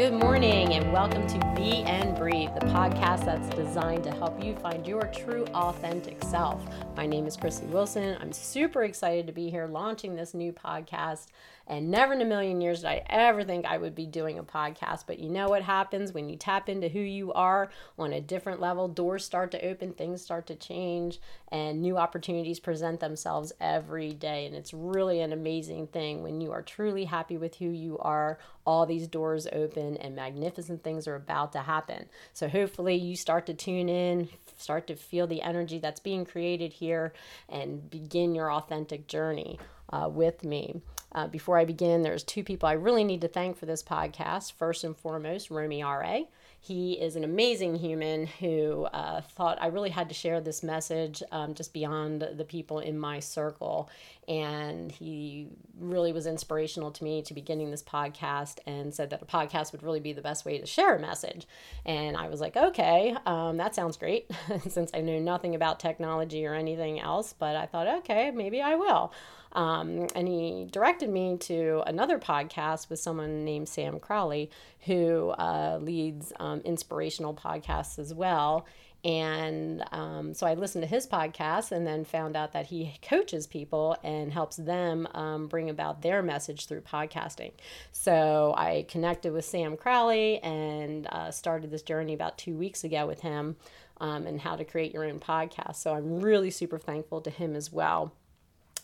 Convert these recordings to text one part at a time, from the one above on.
Good morning, and welcome to Be and Breathe, the podcast that's designed to help you find your true, authentic self. My name is Chrissy Wilson. I'm super excited to be here launching this new podcast. And never in a million years did I ever think I would be doing a podcast. But you know what happens when you tap into who you are on a different level? Doors start to open, things start to change, and new opportunities present themselves every day. And it's really an amazing thing when you are truly happy with who you are. All these doors open and magnificent things are about to happen. So hopefully you start to tune in, start to feel the energy that's being created here, and begin your authentic journey uh, with me. Uh, before I begin, there's two people I really need to thank for this podcast. First and foremost, Romy R.A. He is an amazing human who uh, thought I really had to share this message um, just beyond the people in my circle. And he really was inspirational to me to beginning this podcast and said that a podcast would really be the best way to share a message. And I was like, okay, um, that sounds great since I know nothing about technology or anything else. But I thought, okay, maybe I will. Um, and he directed me to another podcast with someone named Sam Crowley, who uh, leads um, inspirational podcasts as well. And um, so I listened to his podcast and then found out that he coaches people and helps them um, bring about their message through podcasting. So I connected with Sam Crowley and uh, started this journey about two weeks ago with him um, and how to create your own podcast. So I'm really super thankful to him as well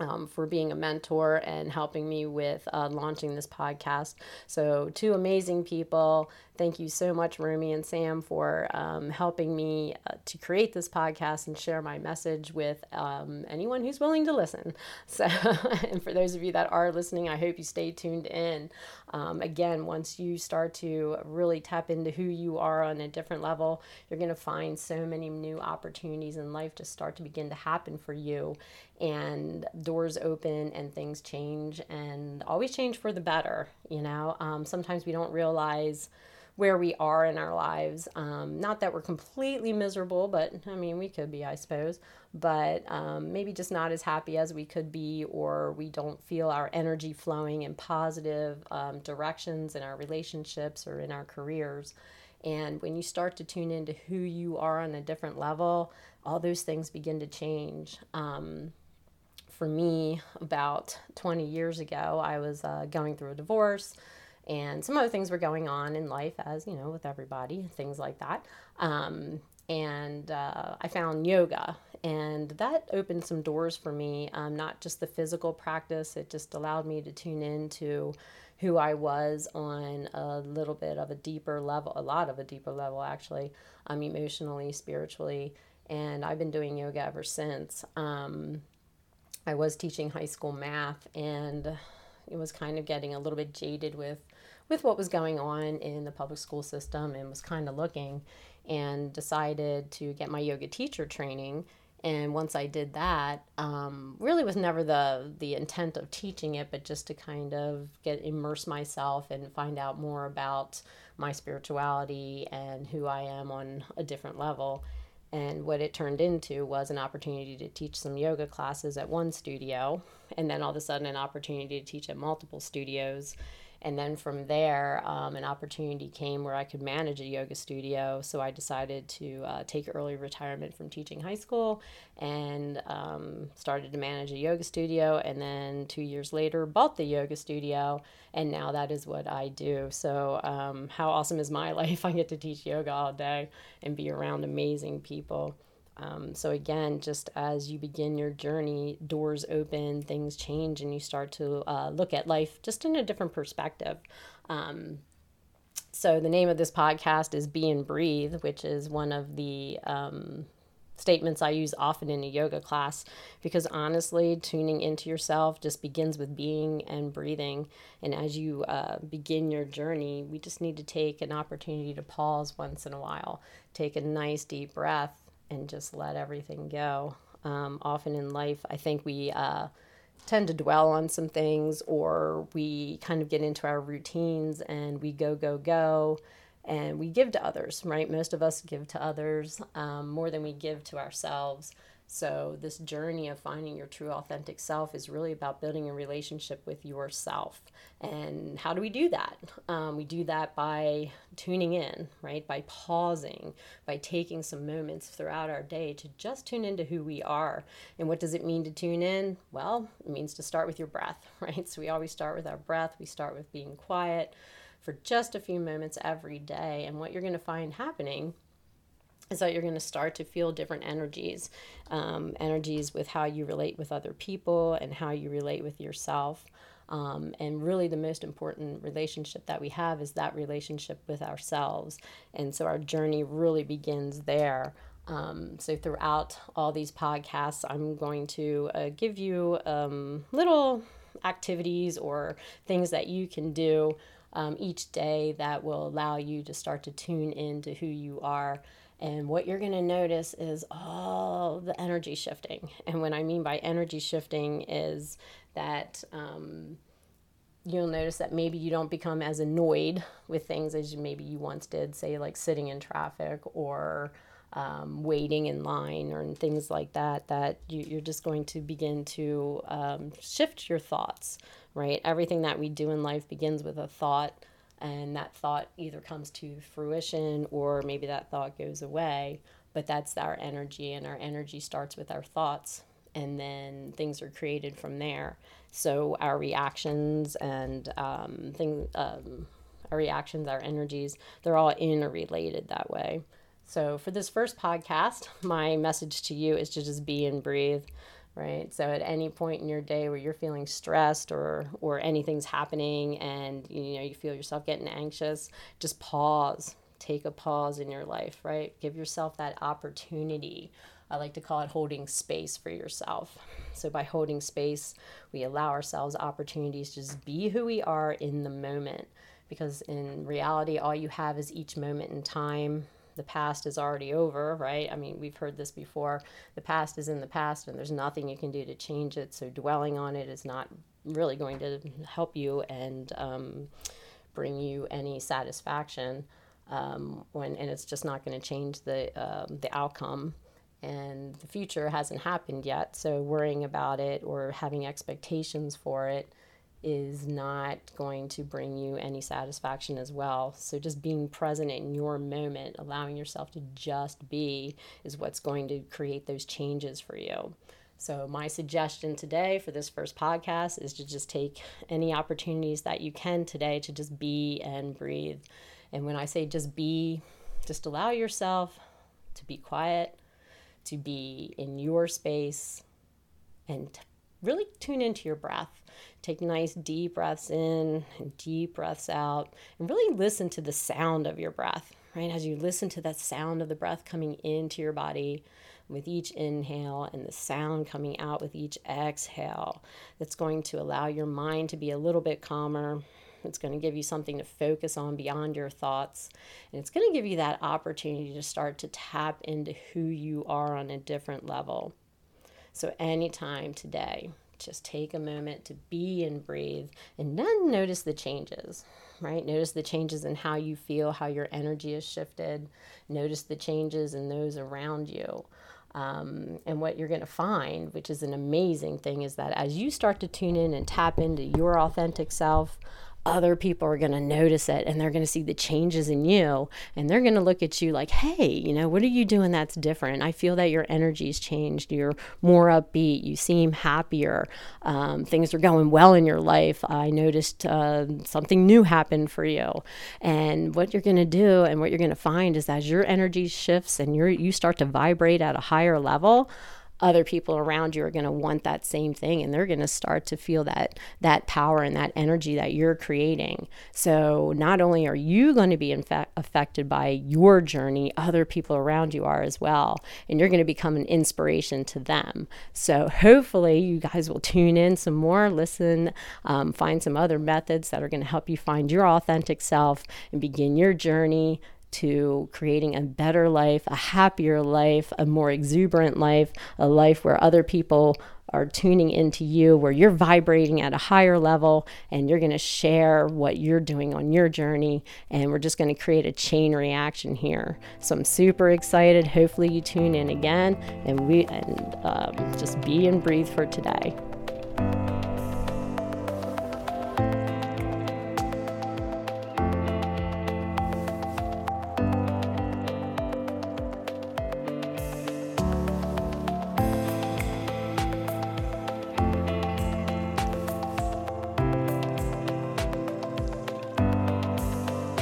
um, for being a mentor and helping me with uh, launching this podcast. So, two amazing people. Thank you so much, Romy and Sam, for um, helping me uh, to create this podcast and share my message with um, anyone who's willing to listen. So, and for those of you that are listening, I hope you stay tuned in. Um, again, once you start to really tap into who you are on a different level, you're going to find so many new opportunities in life to start to begin to happen for you. And doors open and things change and always change for the better. You know, um, sometimes we don't realize where we are in our lives. Um, not that we're completely miserable, but I mean, we could be, I suppose, but um, maybe just not as happy as we could be, or we don't feel our energy flowing in positive um, directions in our relationships or in our careers. And when you start to tune into who you are on a different level, all those things begin to change. Um, for me, about 20 years ago, I was uh, going through a divorce and some other things were going on in life, as you know, with everybody, things like that. Um, and uh, I found yoga, and that opened some doors for me. Um, not just the physical practice; it just allowed me to tune into who I was on a little bit of a deeper level, a lot of a deeper level, actually, um, emotionally, spiritually. And I've been doing yoga ever since. Um, I was teaching high school math, and it was kind of getting a little bit jaded with with what was going on in the public school system and was kind of looking and decided to get my yoga teacher training. And once i did that um, really was never the the intent of teaching it but just to kind of get immerse myself and find out more about my spirituality and who i am on a different level and what it turned into was an opportunity to teach some yoga classes at one studio, and then all of a sudden, an opportunity to teach at multiple studios and then from there, um, an opportunity came where I could manage a yoga studio. So I decided to uh, take early retirement from teaching high school and um, started to manage a yoga studio. And then two years later, bought the yoga studio. And now that is what I do. So, um, how awesome is my life? I get to teach yoga all day and be around amazing people. Um, so, again, just as you begin your journey, doors open, things change, and you start to uh, look at life just in a different perspective. Um, so, the name of this podcast is Be and Breathe, which is one of the um, statements I use often in a yoga class because honestly, tuning into yourself just begins with being and breathing. And as you uh, begin your journey, we just need to take an opportunity to pause once in a while, take a nice deep breath and just let everything go. Um, often in life, I think we uh, tend to dwell on some things or we kind of get into our routines and we go, go, go, and we give to others, right? Most of us give to others um, more than we give to ourselves. So, this journey of finding your true authentic self is really about building a relationship with yourself. And how do we do that? Um, we do that by tuning in, right? By pausing, by taking some moments throughout our day to just tune into who we are. And what does it mean to tune in? Well, it means to start with your breath, right? So, we always start with our breath, we start with being quiet for just a few moments every day. And what you're going to find happening is that you're going to start to feel different energies um, energies with how you relate with other people and how you relate with yourself. Um, and really the most important relationship that we have is that relationship with ourselves. And so our journey really begins there. Um, so throughout all these podcasts i'm going to uh, give you um, little activities or things that you can do um, each day that will allow you to start to tune into who you are and what you're going to notice is all the energy shifting. And what I mean by energy shifting is that um, you'll notice that maybe you don't become as annoyed with things as you, maybe you once did, say, like sitting in traffic or um, waiting in line or things like that, that you, are just going to begin to um, shift your thoughts, right? Everything that we do in life begins with a thought and that thought either comes to fruition or maybe that thought goes away. But that's our energy and our energy starts with our thoughts and then things are created from there. So our reactions and um, thing, um, our reactions our energies they're all interrelated that way. So for this first podcast my message to you is to just be and breathe right? So at any point in your day where you're feeling stressed or or anything's happening and you know you feel yourself getting anxious just pause take a pause in your life right? Give yourself that opportunity i like to call it holding space for yourself. So by holding space we allow ourselves opportunities to just be who we are in the moment. Because in reality all you have is each moment in time the past is already over, right? I mean, we've heard this before. The past is in the past, and there's nothing you can do to change it. So dwelling on it is not really going to help you and um, bring you any satisfaction. Um, when and it's just not going to change the um, the outcome and the future hasn't happened yet so worrying about it or having expectations for it is not going to bring you any satisfaction as well. So, just being present in your moment, allowing yourself to just be, is what's going to create those changes for you. So, my suggestion today for this first podcast is to just take any opportunities that you can today to just be and breathe. And when I say just be, just allow yourself to be quiet, to be in your space, and really tune into your breath. Take nice deep breaths in and deep breaths out, and really listen to the sound of your breath, right? As you listen to that sound of the breath coming into your body with each inhale and the sound coming out with each exhale, that's going to allow your mind to be a little bit calmer. It's going to give you something to focus on beyond your thoughts. And it's going to give you that opportunity to start to tap into who you are on a different level. So, anytime today, just take a moment to be and breathe and then notice the changes, right? Notice the changes in how you feel, how your energy is shifted. Notice the changes in those around you. Um, and what you're going to find, which is an amazing thing, is that as you start to tune in and tap into your authentic self, other people are going to notice it and they're going to see the changes in you and they're going to look at you like hey you know what are you doing that's different? I feel that your energy's changed you're more upbeat you seem happier um, things are going well in your life. I noticed uh, something new happened for you. And what you're going to do and what you're going to find is as your energy shifts and you you start to vibrate at a higher level other people around you are going to want that same thing and they're going to start to feel that that power and that energy that you're creating. So not only are you going to be infa- affected by your journey other people around you are as well and you're going to become an inspiration to them. So hopefully you guys will tune in some more listen um, find some other methods that are going to help you find your authentic self and begin your journey to creating a better life, a happier life, a more exuberant life, a life where other people are tuning into you, where you're vibrating at a higher level and you're going to share what you're doing on your journey. And we're just going to create a chain reaction here. So I'm super excited. Hopefully, you tune in again and we and um, just be and breathe for today.